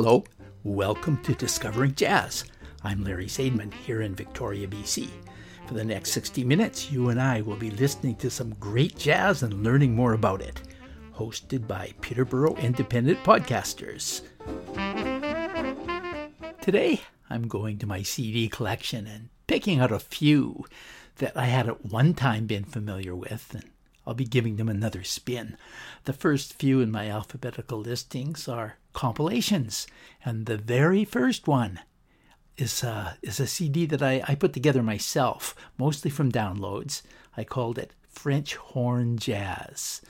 Hello, welcome to Discovering Jazz. I'm Larry Sadman here in Victoria, BC. For the next 60 minutes, you and I will be listening to some great jazz and learning more about it. Hosted by Peterborough Independent Podcasters. Today, I'm going to my CD collection and picking out a few that I had at one time been familiar with and I'll be giving them another spin. The first few in my alphabetical listings are compilations, and the very first one is a, uh, is a CD that I, I put together myself, mostly from downloads. I called it French Horn Jazz.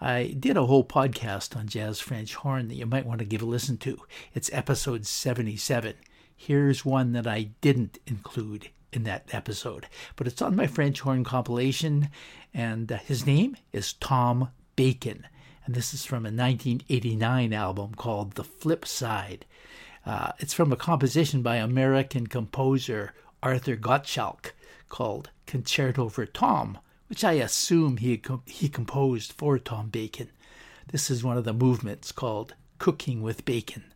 I did a whole podcast on jazz French horn that you might want to give a listen to. It's episode 77. Here's one that I didn't include in that episode, but it's on my French horn compilation, and uh, his name is Tom Bacon. And this is from a 1989 album called The Flip Side. Uh, it's from a composition by American composer Arthur Gottschalk called Concerto for Tom, which I assume he, he composed for Tom Bacon. This is one of the movements called Cooking with Bacon.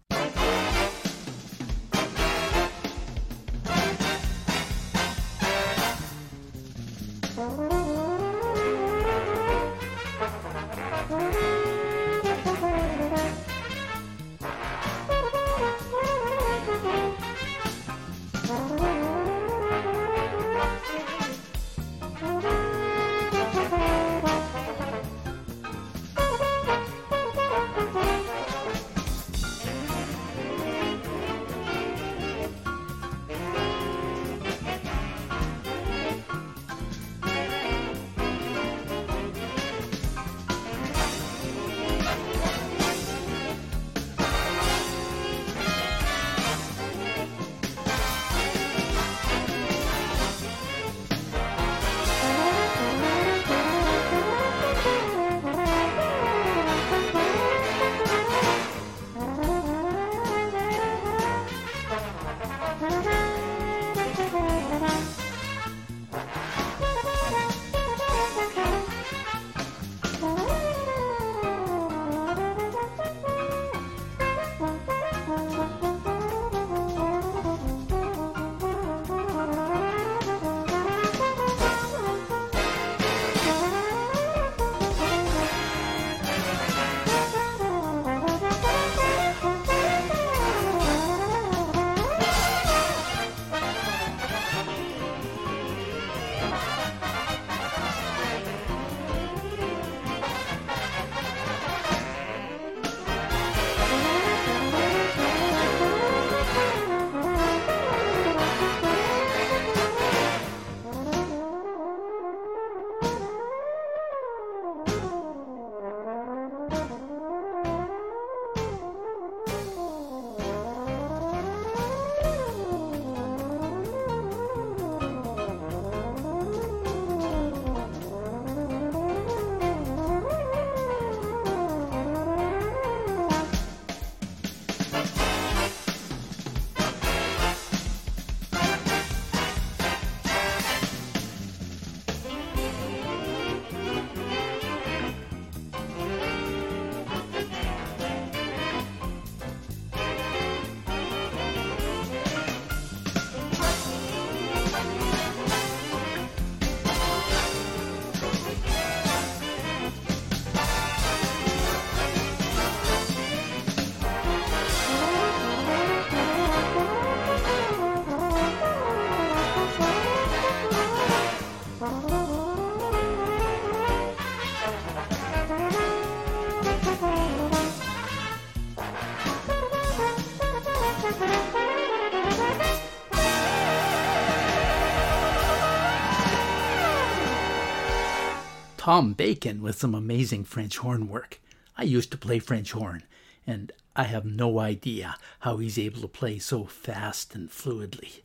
Tom Bacon with some amazing French horn work. I used to play French horn, and I have no idea how he's able to play so fast and fluidly.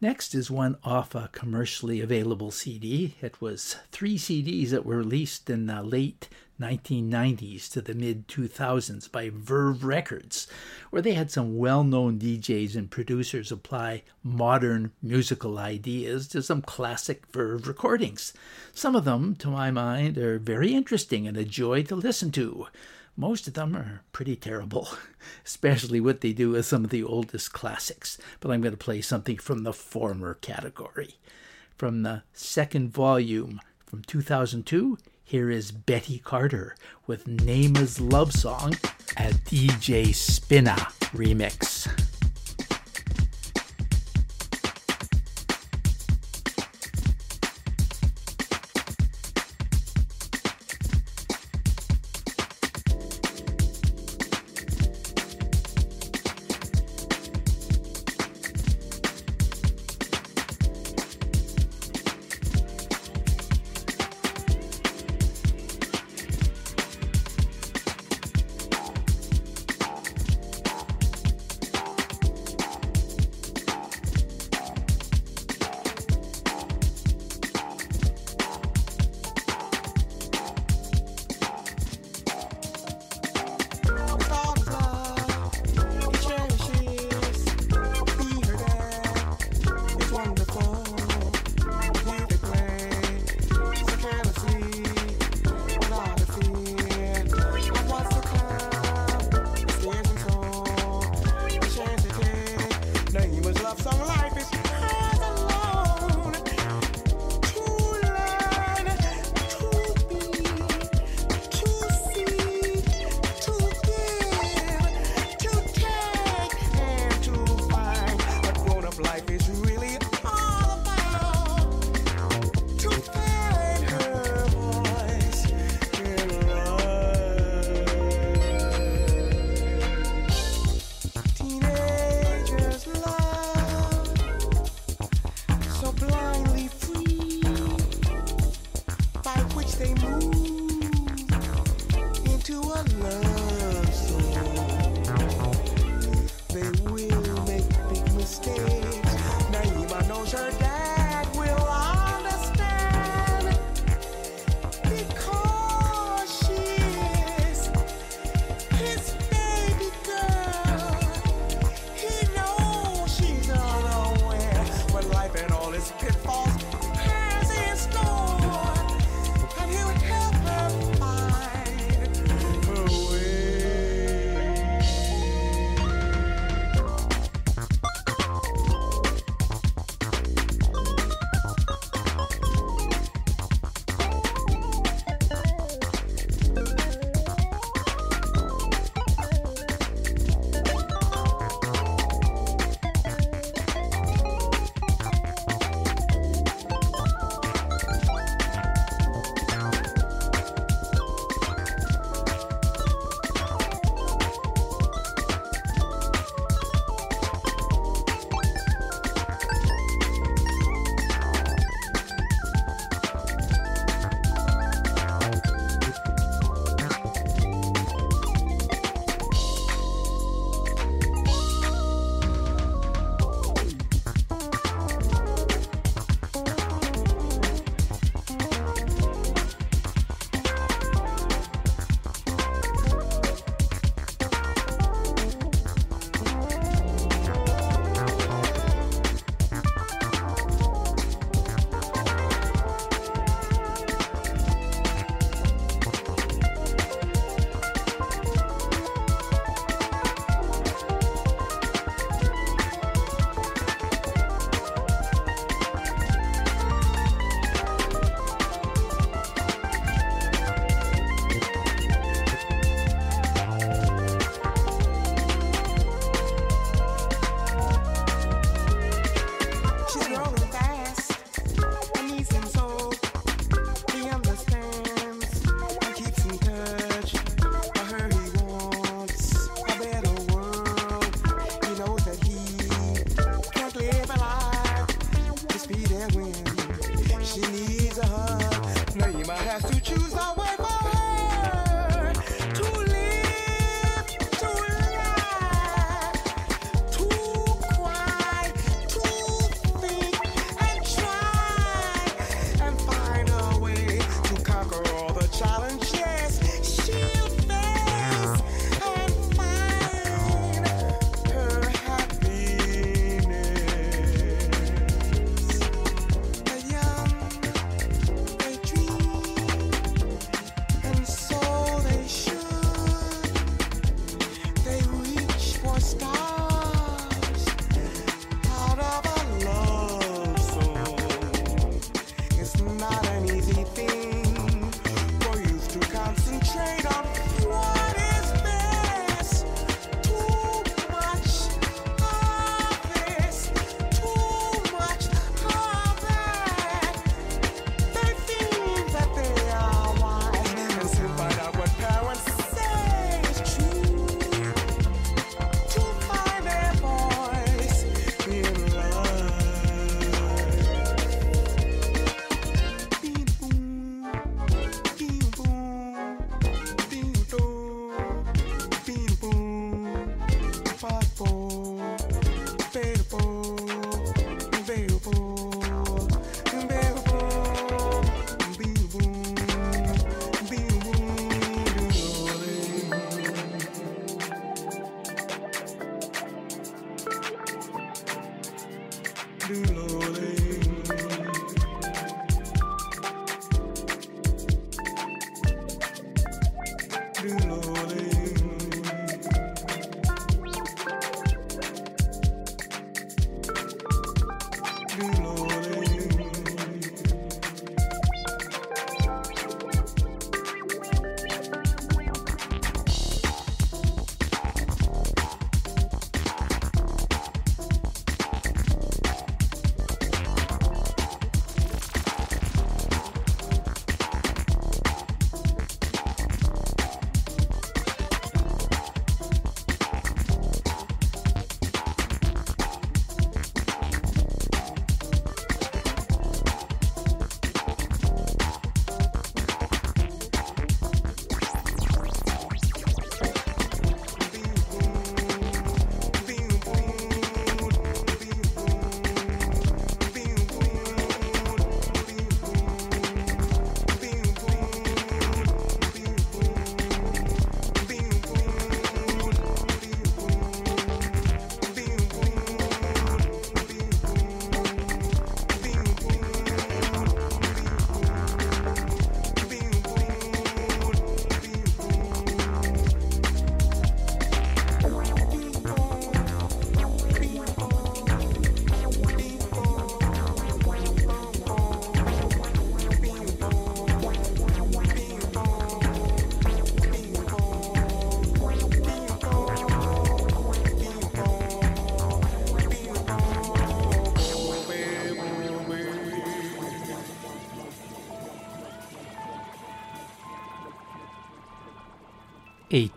Next is one off a commercially available CD. It was three CDs that were released in the late 1990s to the mid 2000s by Verve Records, where they had some well known DJs and producers apply modern musical ideas to some classic Verve recordings. Some of them, to my mind, are very interesting and a joy to listen to. Most of them are pretty terrible, especially what they do with some of the oldest classics, but I'm going to play something from the former category. From the second volume from 2002, here is Betty Carter with Naima's Love Song, a DJ Spinna remix.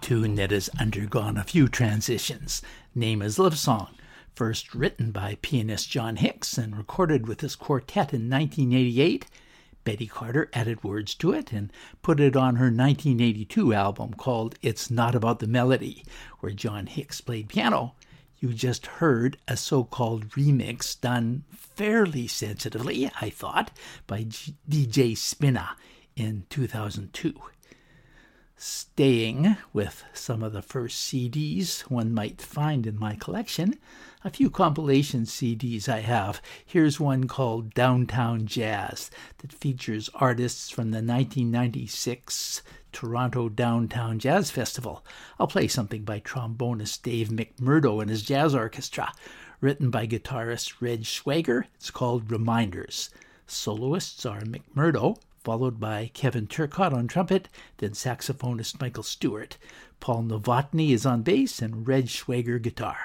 Tune that has undergone a few transitions. Naima's Love Song, first written by pianist John Hicks and recorded with his quartet in 1988. Betty Carter added words to it and put it on her 1982 album called It's Not About the Melody, where John Hicks played piano. You just heard a so called remix done fairly sensitively, I thought, by G- DJ Spinna in 2002 staying with some of the first CDs one might find in my collection. A few compilation CDs I have. Here's one called Downtown Jazz that features artists from the 1996 Toronto Downtown Jazz Festival. I'll play something by trombonist Dave McMurdo and his jazz orchestra, written by guitarist Reg Schwager. It's called Reminders. Soloists are McMurdo, followed by Kevin Turcotte on trumpet, then saxophonist Michael Stewart. Paul Novotny is on bass, and Reg Schwager guitar.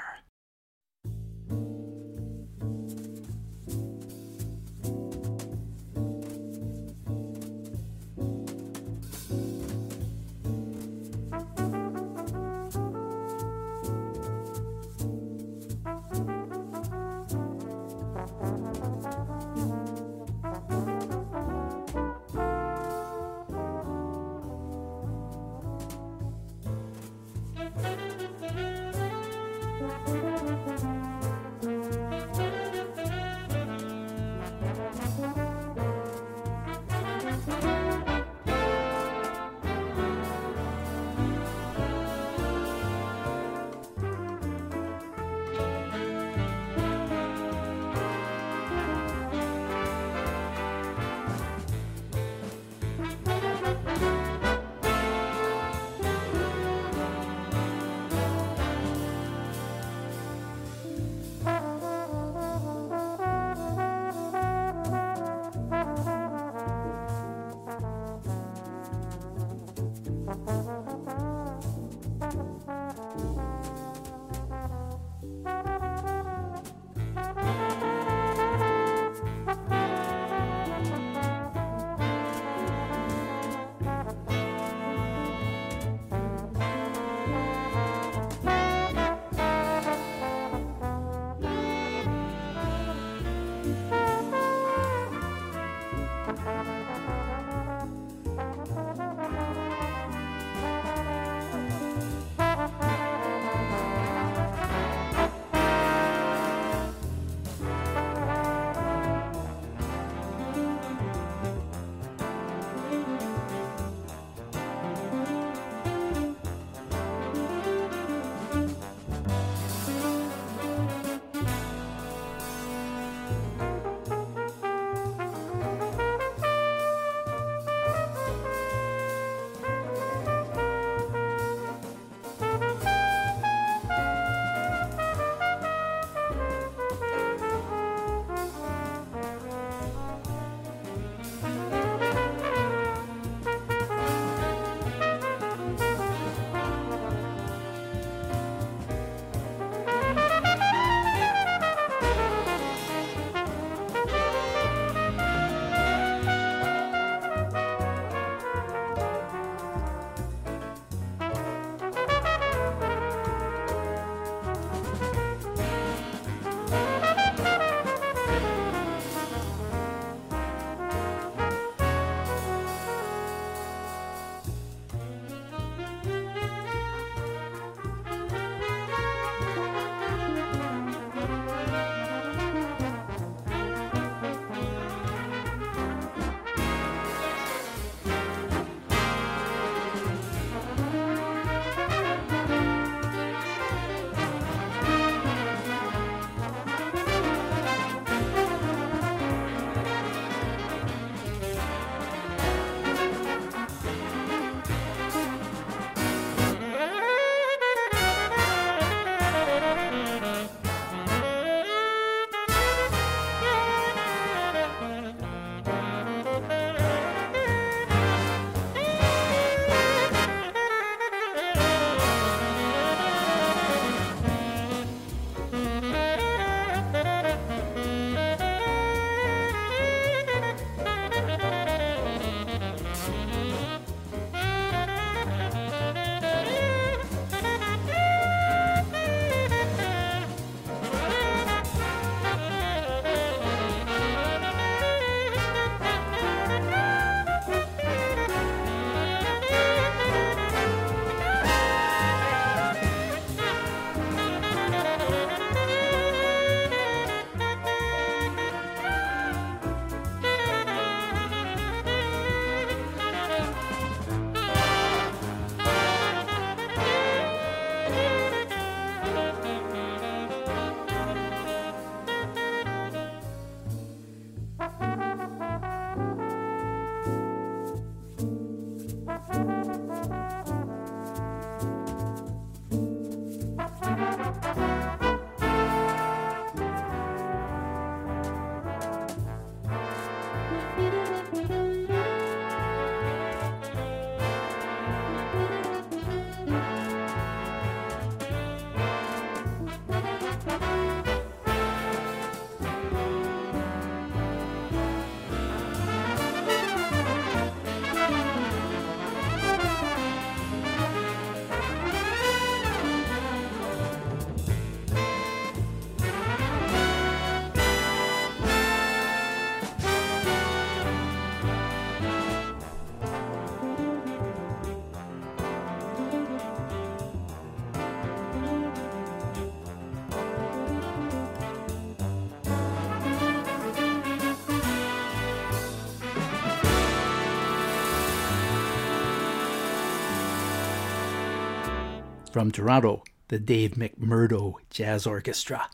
From Toronto, the Dave McMurdo Jazz Orchestra.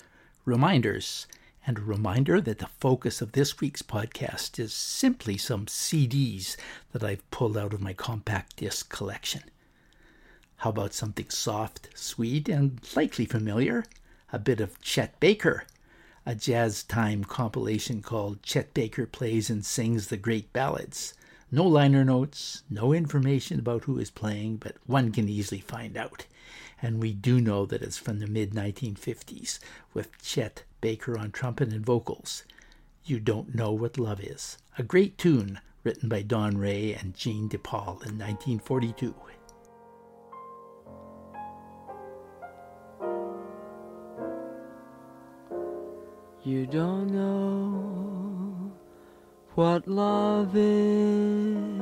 Reminders, and a reminder that the focus of this week's podcast is simply some CDs that I've pulled out of my compact disc collection. How about something soft, sweet, and likely familiar? A bit of Chet Baker, a jazz time compilation called Chet Baker Plays and Sings the Great Ballads. No liner notes, no information about who is playing, but one can easily find out. And we do know that it's from the mid 1950s, with Chet Baker on trumpet and vocals. You Don't Know What Love Is, a great tune written by Don Raye and Gene DePaul in 1942. You don't know what love is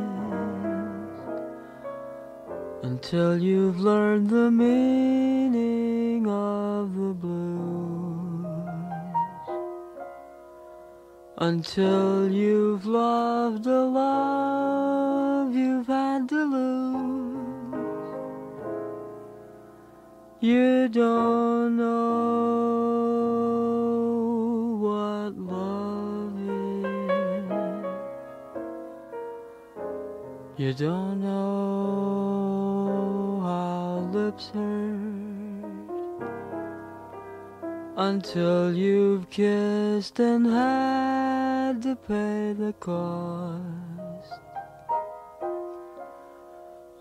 until you've learned the meaning of the blues. Until you've loved a love you've had to lose. You don't know what love is. You don't until you've kissed and had to pay the cost.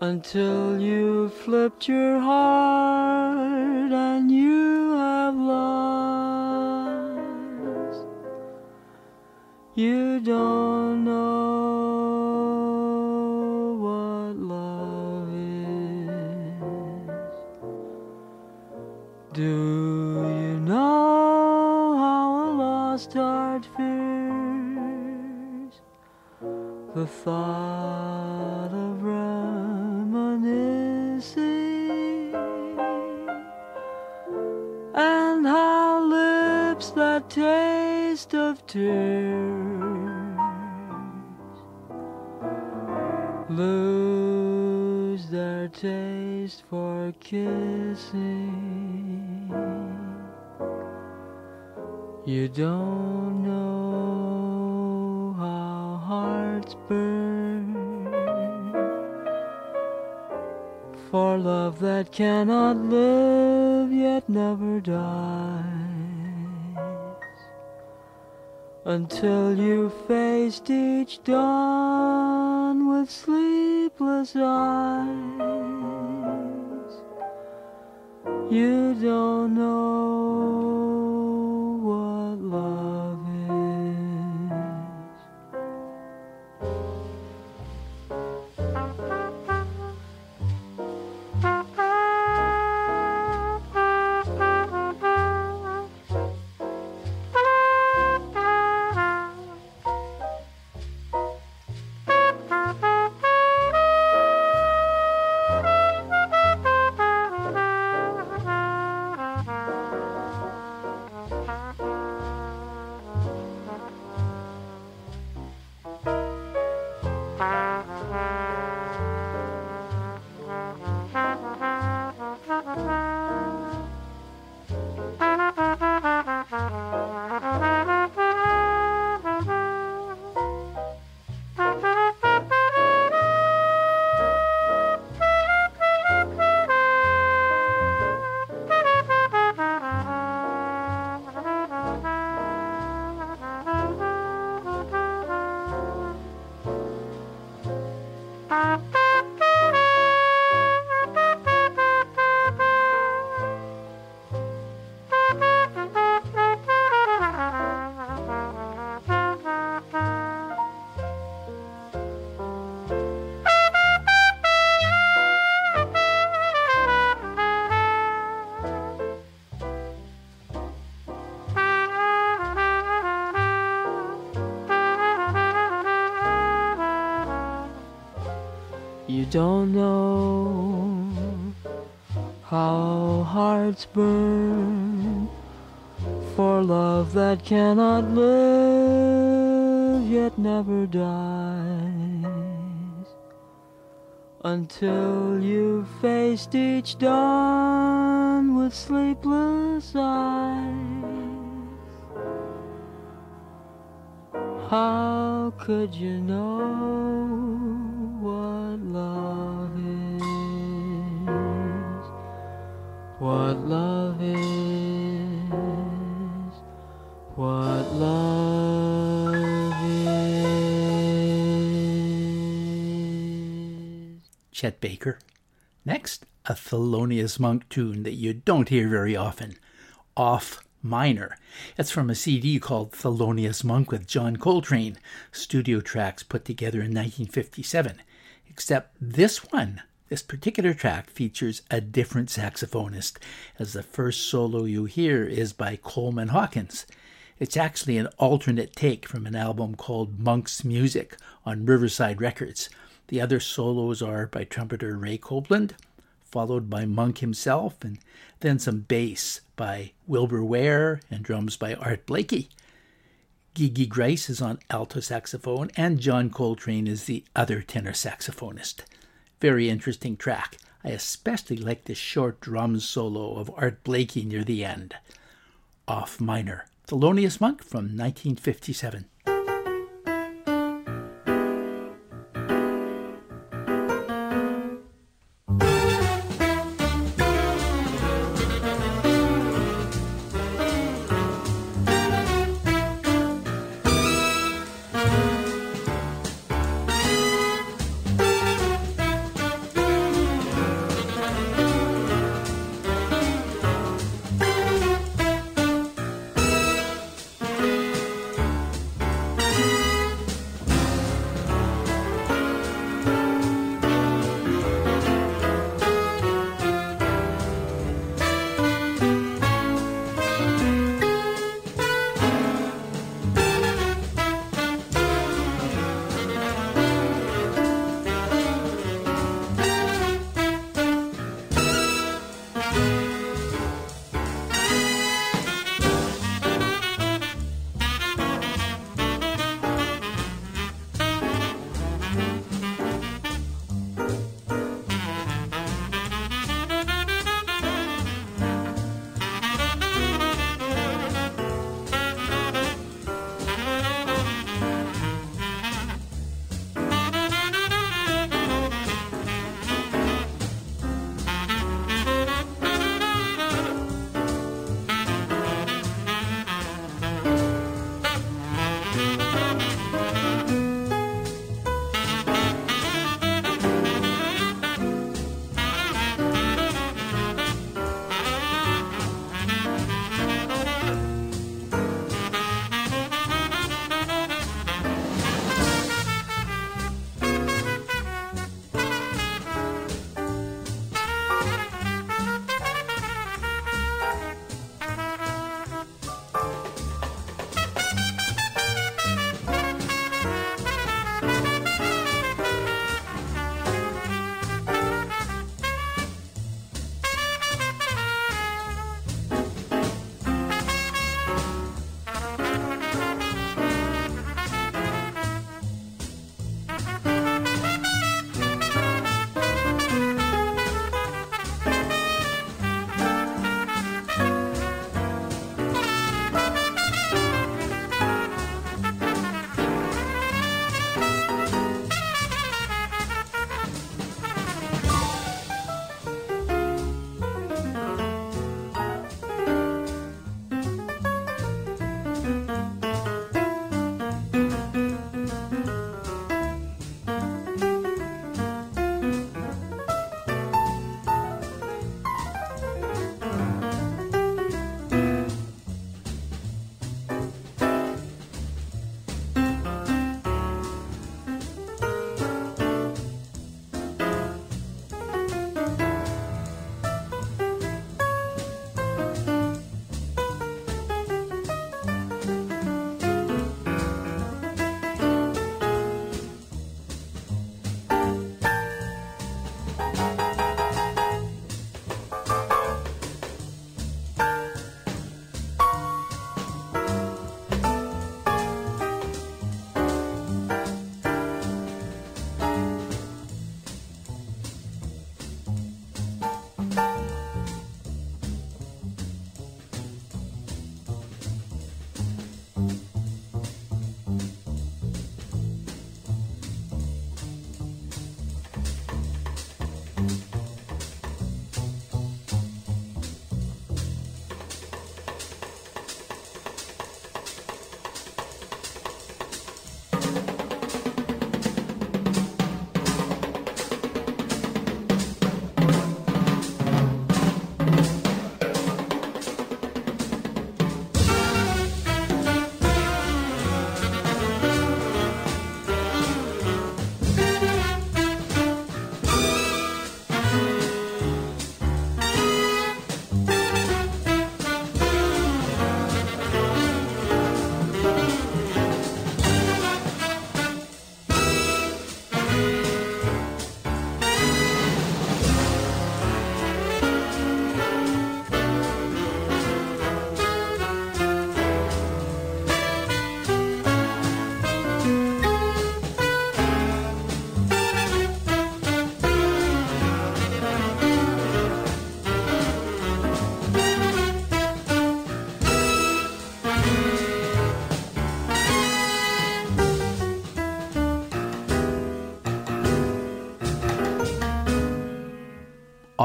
Until you've flipped your heart and you have lost. You don't know. The thought of reminiscing and how lips that taste of tears lose their taste for kissing? You don't know for love that cannot live yet never dies until you faced each dawn with sleepless eyes. You don't know don't know how hearts burn for love that cannot live yet never dies until you faced each dawn with sleepless eyes. How could you know what love is? What love is? What love is? Chet Baker. Next, a Thelonious Monk tune that you don't hear very often, Off Minor. It's from a CD called Thelonious Monk with John Coltrane, studio tracks put together in 1957. Except this one, this particular track features a different saxophonist, as the first solo you hear is by Coleman Hawkins. It's actually an alternate take from an album called Monk's Music on Riverside Records. The other solos are by trumpeter Ray Copeland, followed by Monk himself, and then some bass by Wilbur Ware and drums by Art Blakey. Gigi Gryce is on alto saxophone, and John Coltrane is the other tenor saxophonist. Very interesting track. I especially like the short drum solo of Art Blakey near the end. Off Minor, Thelonious Monk from 1957.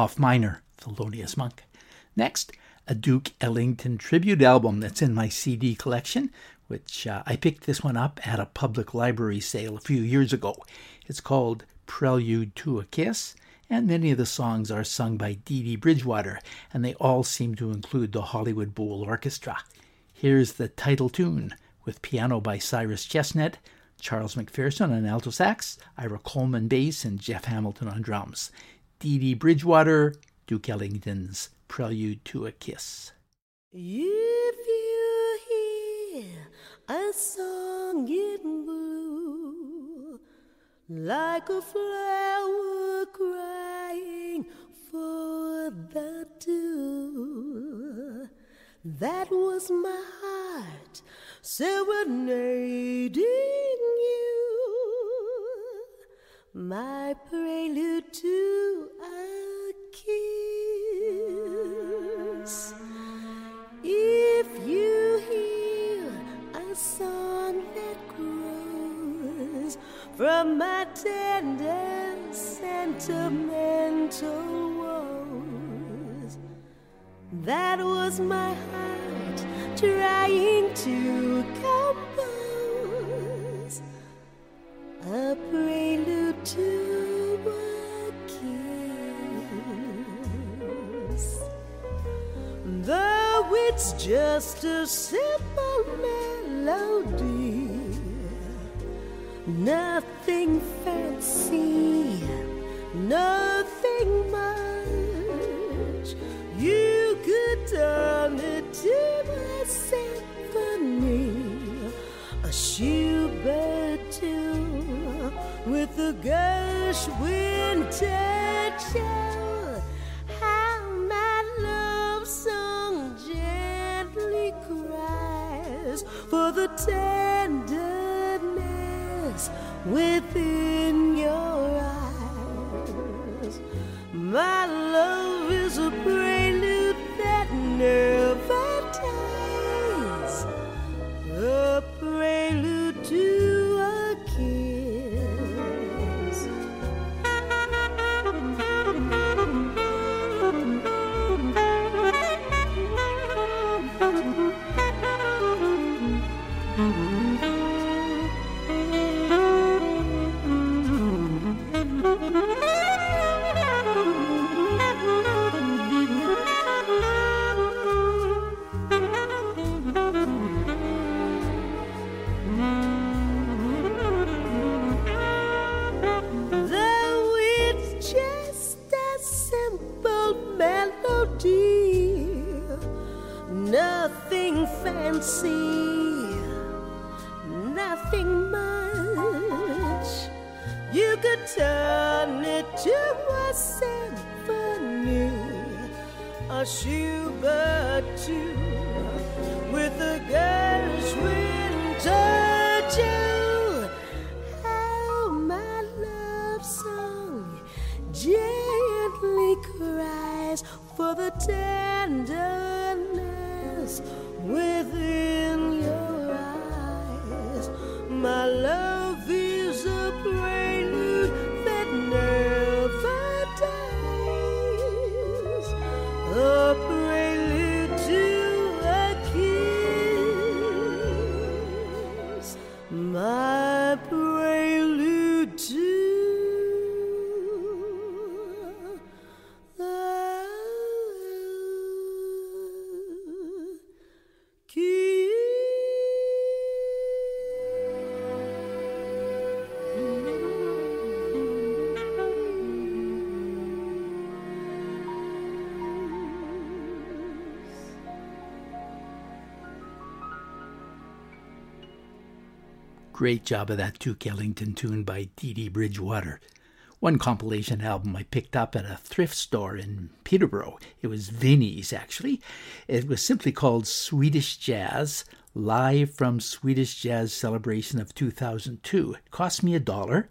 Off minor, Thelonious Monk. Next, a Duke Ellington tribute album that's in my CD collection, which uh, I picked this one up at a public library sale a few years ago. It's called Prelude to a Kiss, and many of the songs are sung by Dee Dee Bridgewater, and they all seem to include the Hollywood Bowl Orchestra. Here's the title tune with piano by Cyrus Chestnut, Charles McPherson on alto sax, Ira Coleman bass, and Jeff Hamilton on drums. Dee Dee Bridgewater, Duke Ellington's Prelude to a Kiss. If you hear a song in blue, like a flower crying for the dew, that was my heart serenading you, my prelude to my tender sentimental woes, that was my heart trying to compose a prelude to a kiss. Though it's just a simple melody, nothing fancy, nothing much. You could turn it to a symphony, a Schubert tune with a Gershwin touch. How my love song gently cries for the tenderness within Great job of that Duke Ellington tune by Dee Dee Bridgewater. One compilation album I picked up at a thrift store in Peterborough. It was Vinnie's, actually. It was simply called Swedish Jazz, live from Swedish Jazz Celebration of 2002. It cost me a dollar,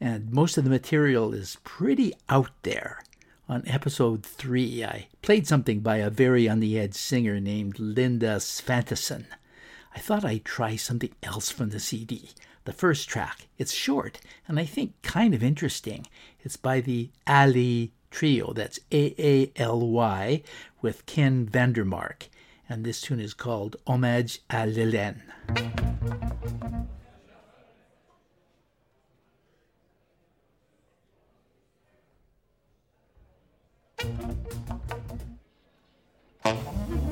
and most of the material is pretty out there. On episode three, I played something by a very on the edge singer named Linda Svantesson. I thought I'd try something else from the CD. The first track, it's short and I think kind of interesting. It's by the Aaly Trio. That's A A L Y with Ken Vandermark. And this tune is called Homage à l'Hélène.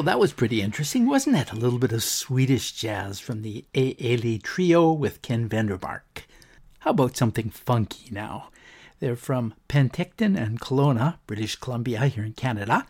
Well, that was pretty interesting, wasn't it? A little bit of Swedish jazz from the Aaly Trio with Ken Vandermark. How about something funky now? They're from Penticton and Kelowna, British Columbia, here in Canada.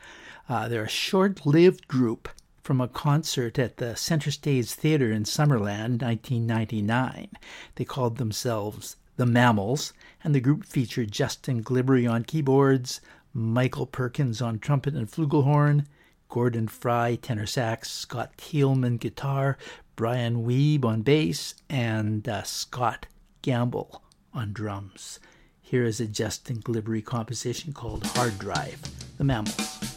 Uh, they're a short lived group from a concert at the Centre Stage Theatre in Summerland, 1999. They called themselves the Mammals, and the group featured Justin Glibbery on keyboards, Michael Perkins on trumpet and flugelhorn, Gordon Fry tenor sax, Scott Thielman guitar, Brian Weeb on bass, and uh, Scott Gamble on drums. Here is a Justin Glibbery composition called Hard Drive, The Mammals.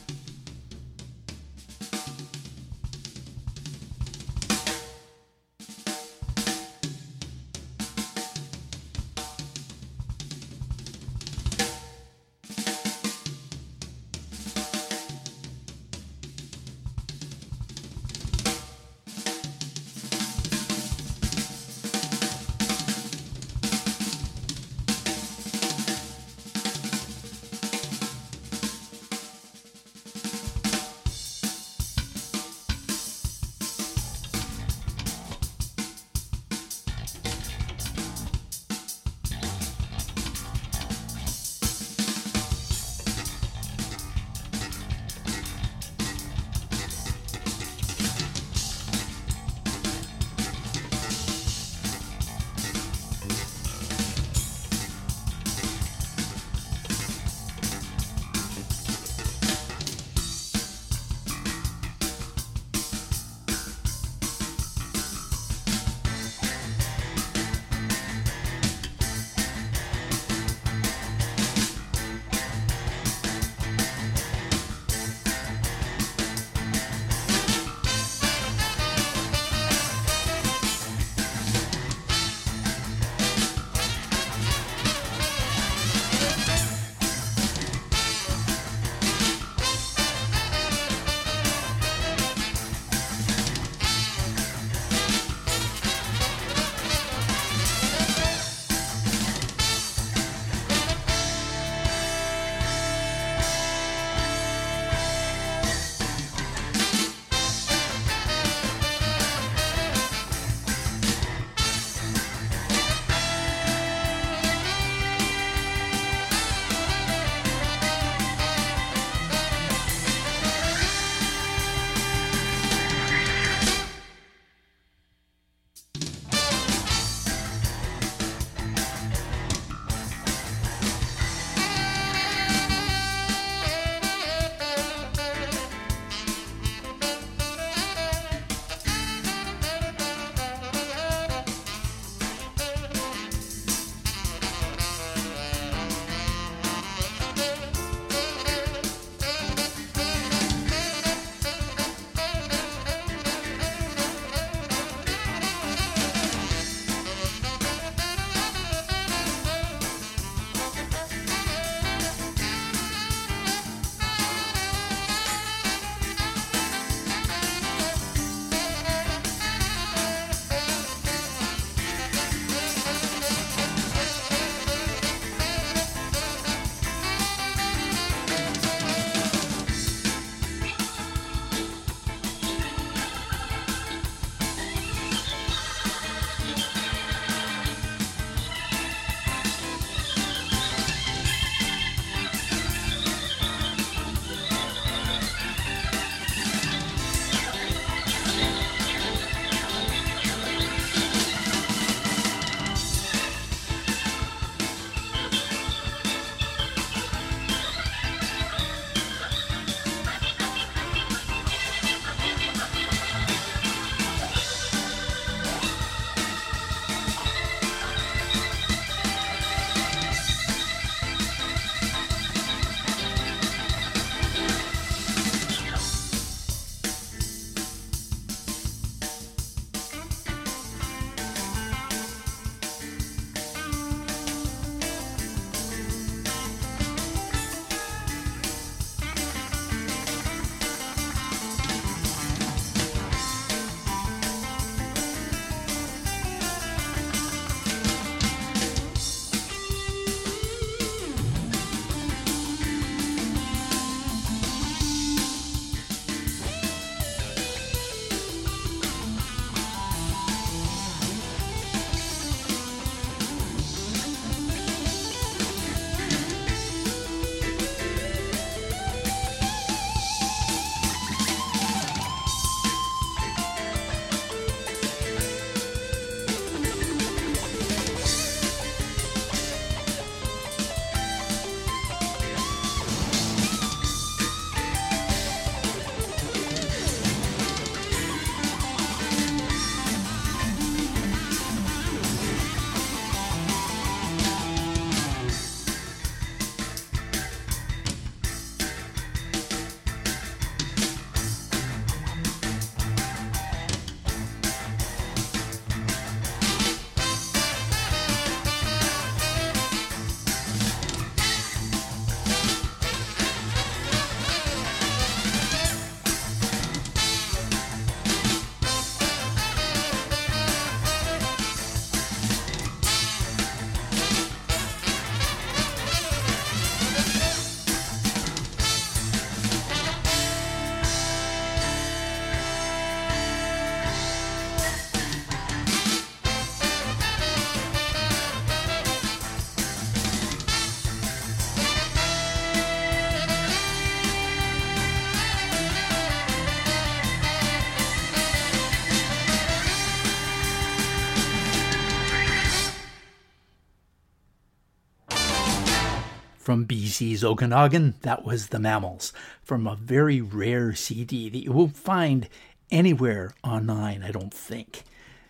From BC's Okanagan, that was The Mammals, from a very rare CD that you won't find anywhere online, I don't think.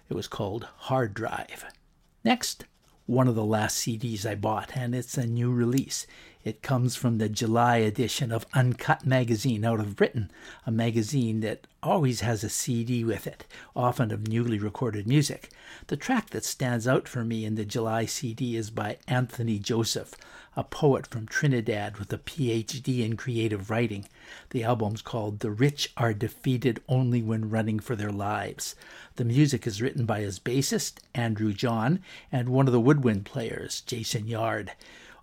It was called Hard Drive. Next, one of the last CDs I bought, and it's a new release. It comes from the July edition of Uncut Magazine out of Britain, a magazine that always has a CD with it, often of newly recorded music. The track that stands out for me in the July CD is by Anthony Joseph, a poet from Trinidad with a PhD in creative writing. The album's called The Rich Are Defeated Only When Running for Their Lives. The music is written by his bassist, Andrew John, and one of the woodwind players, Jason Yarde.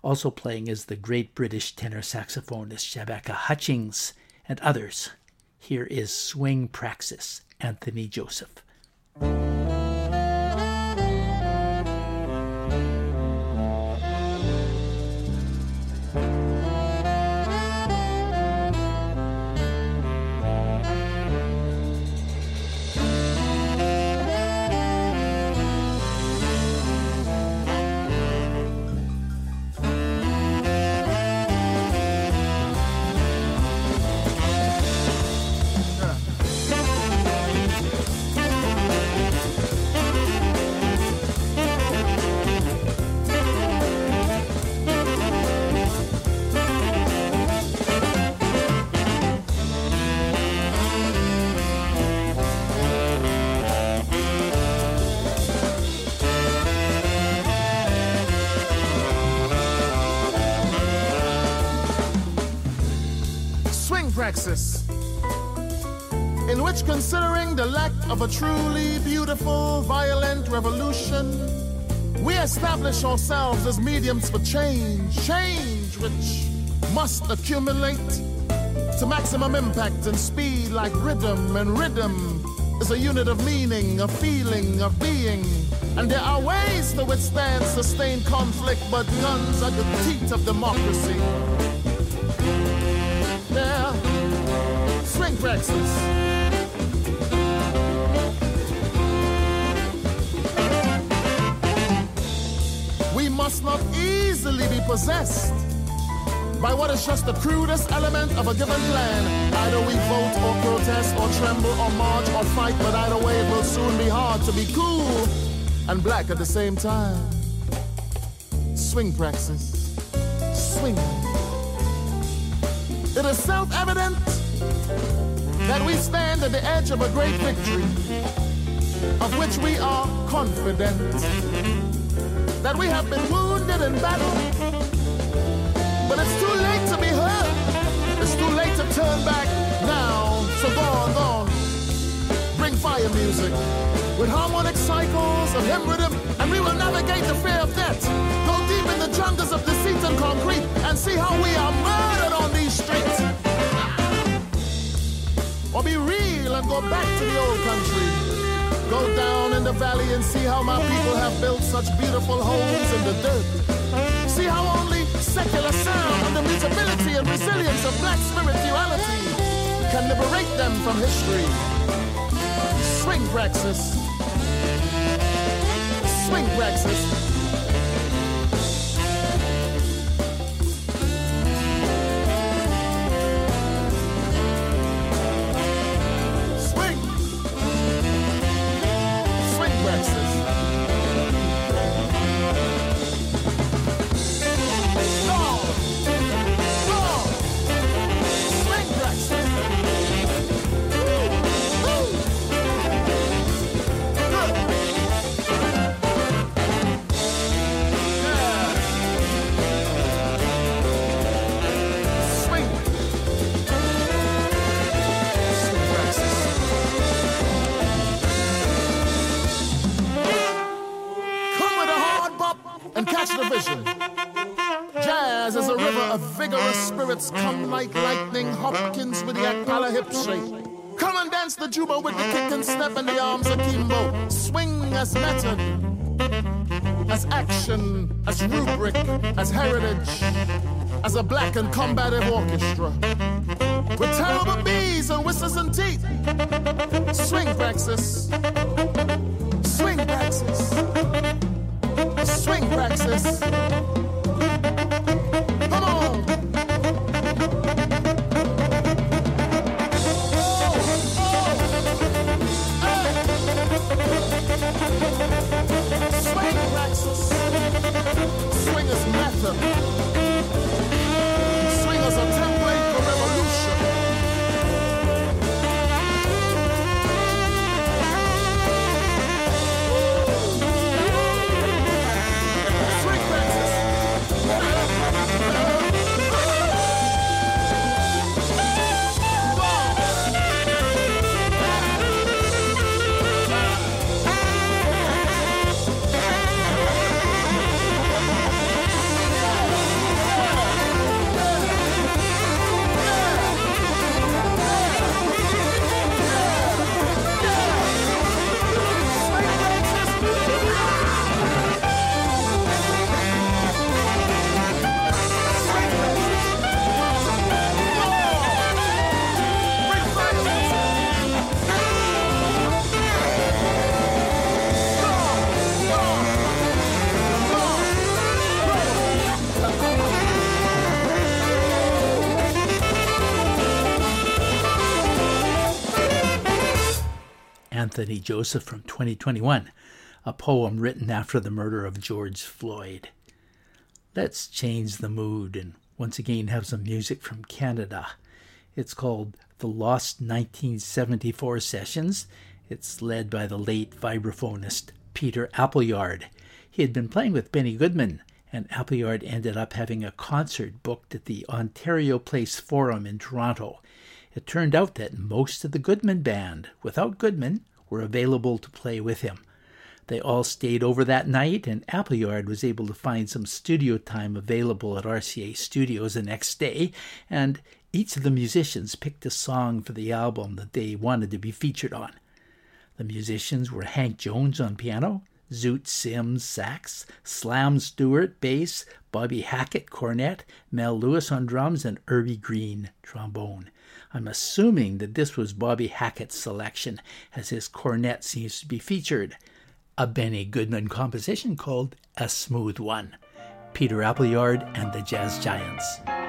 Also playing is the great British tenor saxophonist Shabaka Hutchings and others. Here is Swing Praxis, Anthony Joseph. Praxis, in which, considering the lack of a truly beautiful, violent revolution, we establish ourselves as mediums for change, change which must accumulate to maximum impact and speed like rhythm, and rhythm is a unit of meaning, a feeling, of being. And there are ways to withstand sustained conflict, but guns are the teeth of democracy. Praxis. We must not easily be possessed by what is just the crudest element of a given plan. Either we vote or protest or tremble or march or fight, but either way it will soon be hard to be cool and black at the same time. Swing praxis. Swing. It is self-evident that we stand at the edge of a great victory, of which we are confident. That we have been wounded in battle, but it's too late to be hurt. It's too late to turn back now. So go on, go on. Bring fire music with harmonic cycles of hymn rhythm, and we will navigate the fear of death. Go deep in the jungles of deceit and concrete, and see how we are murdered Or be real and go back to the old country. Go down in the valley and see how my people have built such beautiful homes in the dirt. See how only secular sound and the mutability and resilience of black spirituality can liberate them from history. Swing praxis. Swing praxis. Vigorous spirits. Come like lightning, Hopkins with the Akala hip shake. Come and dance the juba with the kick and step and the arms akimbo. Swing as method, as action, as rubric, as heritage, as a black and combative orchestra. With terrible bees and whistles and teeth. Swing praxis. Swing praxis. Swing praxis. Anthony Joseph from 2021, a poem written after the murder of George Floyd. Let's change the mood and once again have some music from Canada. It's called The Lost 1974 Sessions. It's led by the late vibraphonist Peter Appleyard. He had been playing with Benny Goodman, and Appleyard ended up having a concert booked at the Ontario Place Forum in Toronto. It turned out that most of the Goodman band, without Goodman, were available to play with him. They all stayed over that night, and Appleyard was able to find some studio time available at RCA Studios the next day, and each of the musicians picked a song for the album that they wanted to be featured on. The musicians were Hank Jones on piano, Zoot Sims sax, Slam Stewart bass, Bobby Hackett cornet, Mel Lewis on drums, and Urbie Green trombone. I'm assuming that this was Bobby Hackett's selection, as his cornet seems to be featured. A Benny Goodman composition called A Smooth One. Peter Appleyard and the Jazz Giants.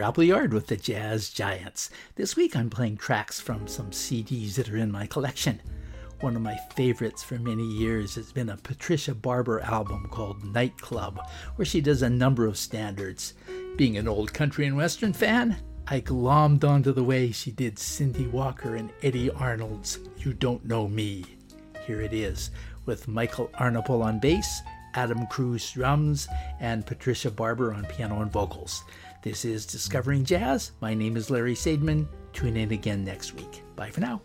Appleyard with the Jazz Giants. This week I'm playing tracks from some CDs that are in my collection. One of my favorites for many years has been a Patricia Barber album called Nightclub, where she does a number of standards. Being an old country and western fan, I glommed onto the way she did Cindy Walker and Eddy Arnold's You Don't Know Me. Here it is, with Michael Arnopol on bass, Adam Cruz drums, and Patricia Barber on piano and vocals. This is Discovering Jazz. My name is Larry Sadman. Tune in again next week. Bye for now.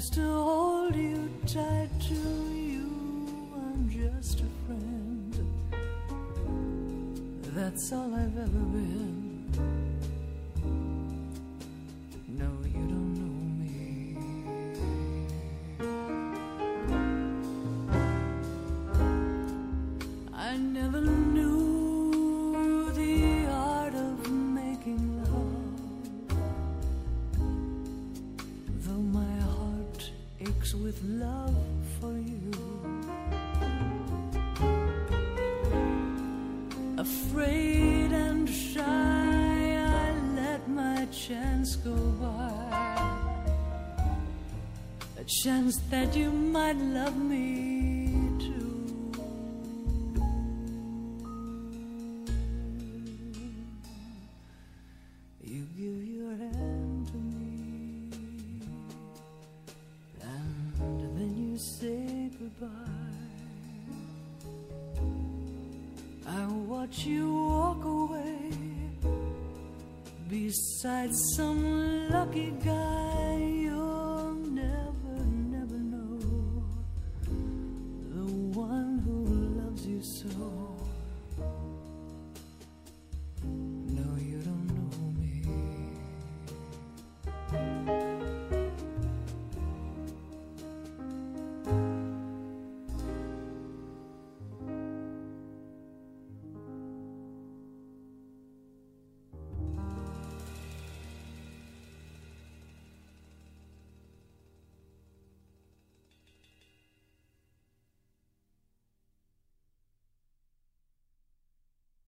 longs to hold you tight to you. I'm just a friend. That's all I've ever been.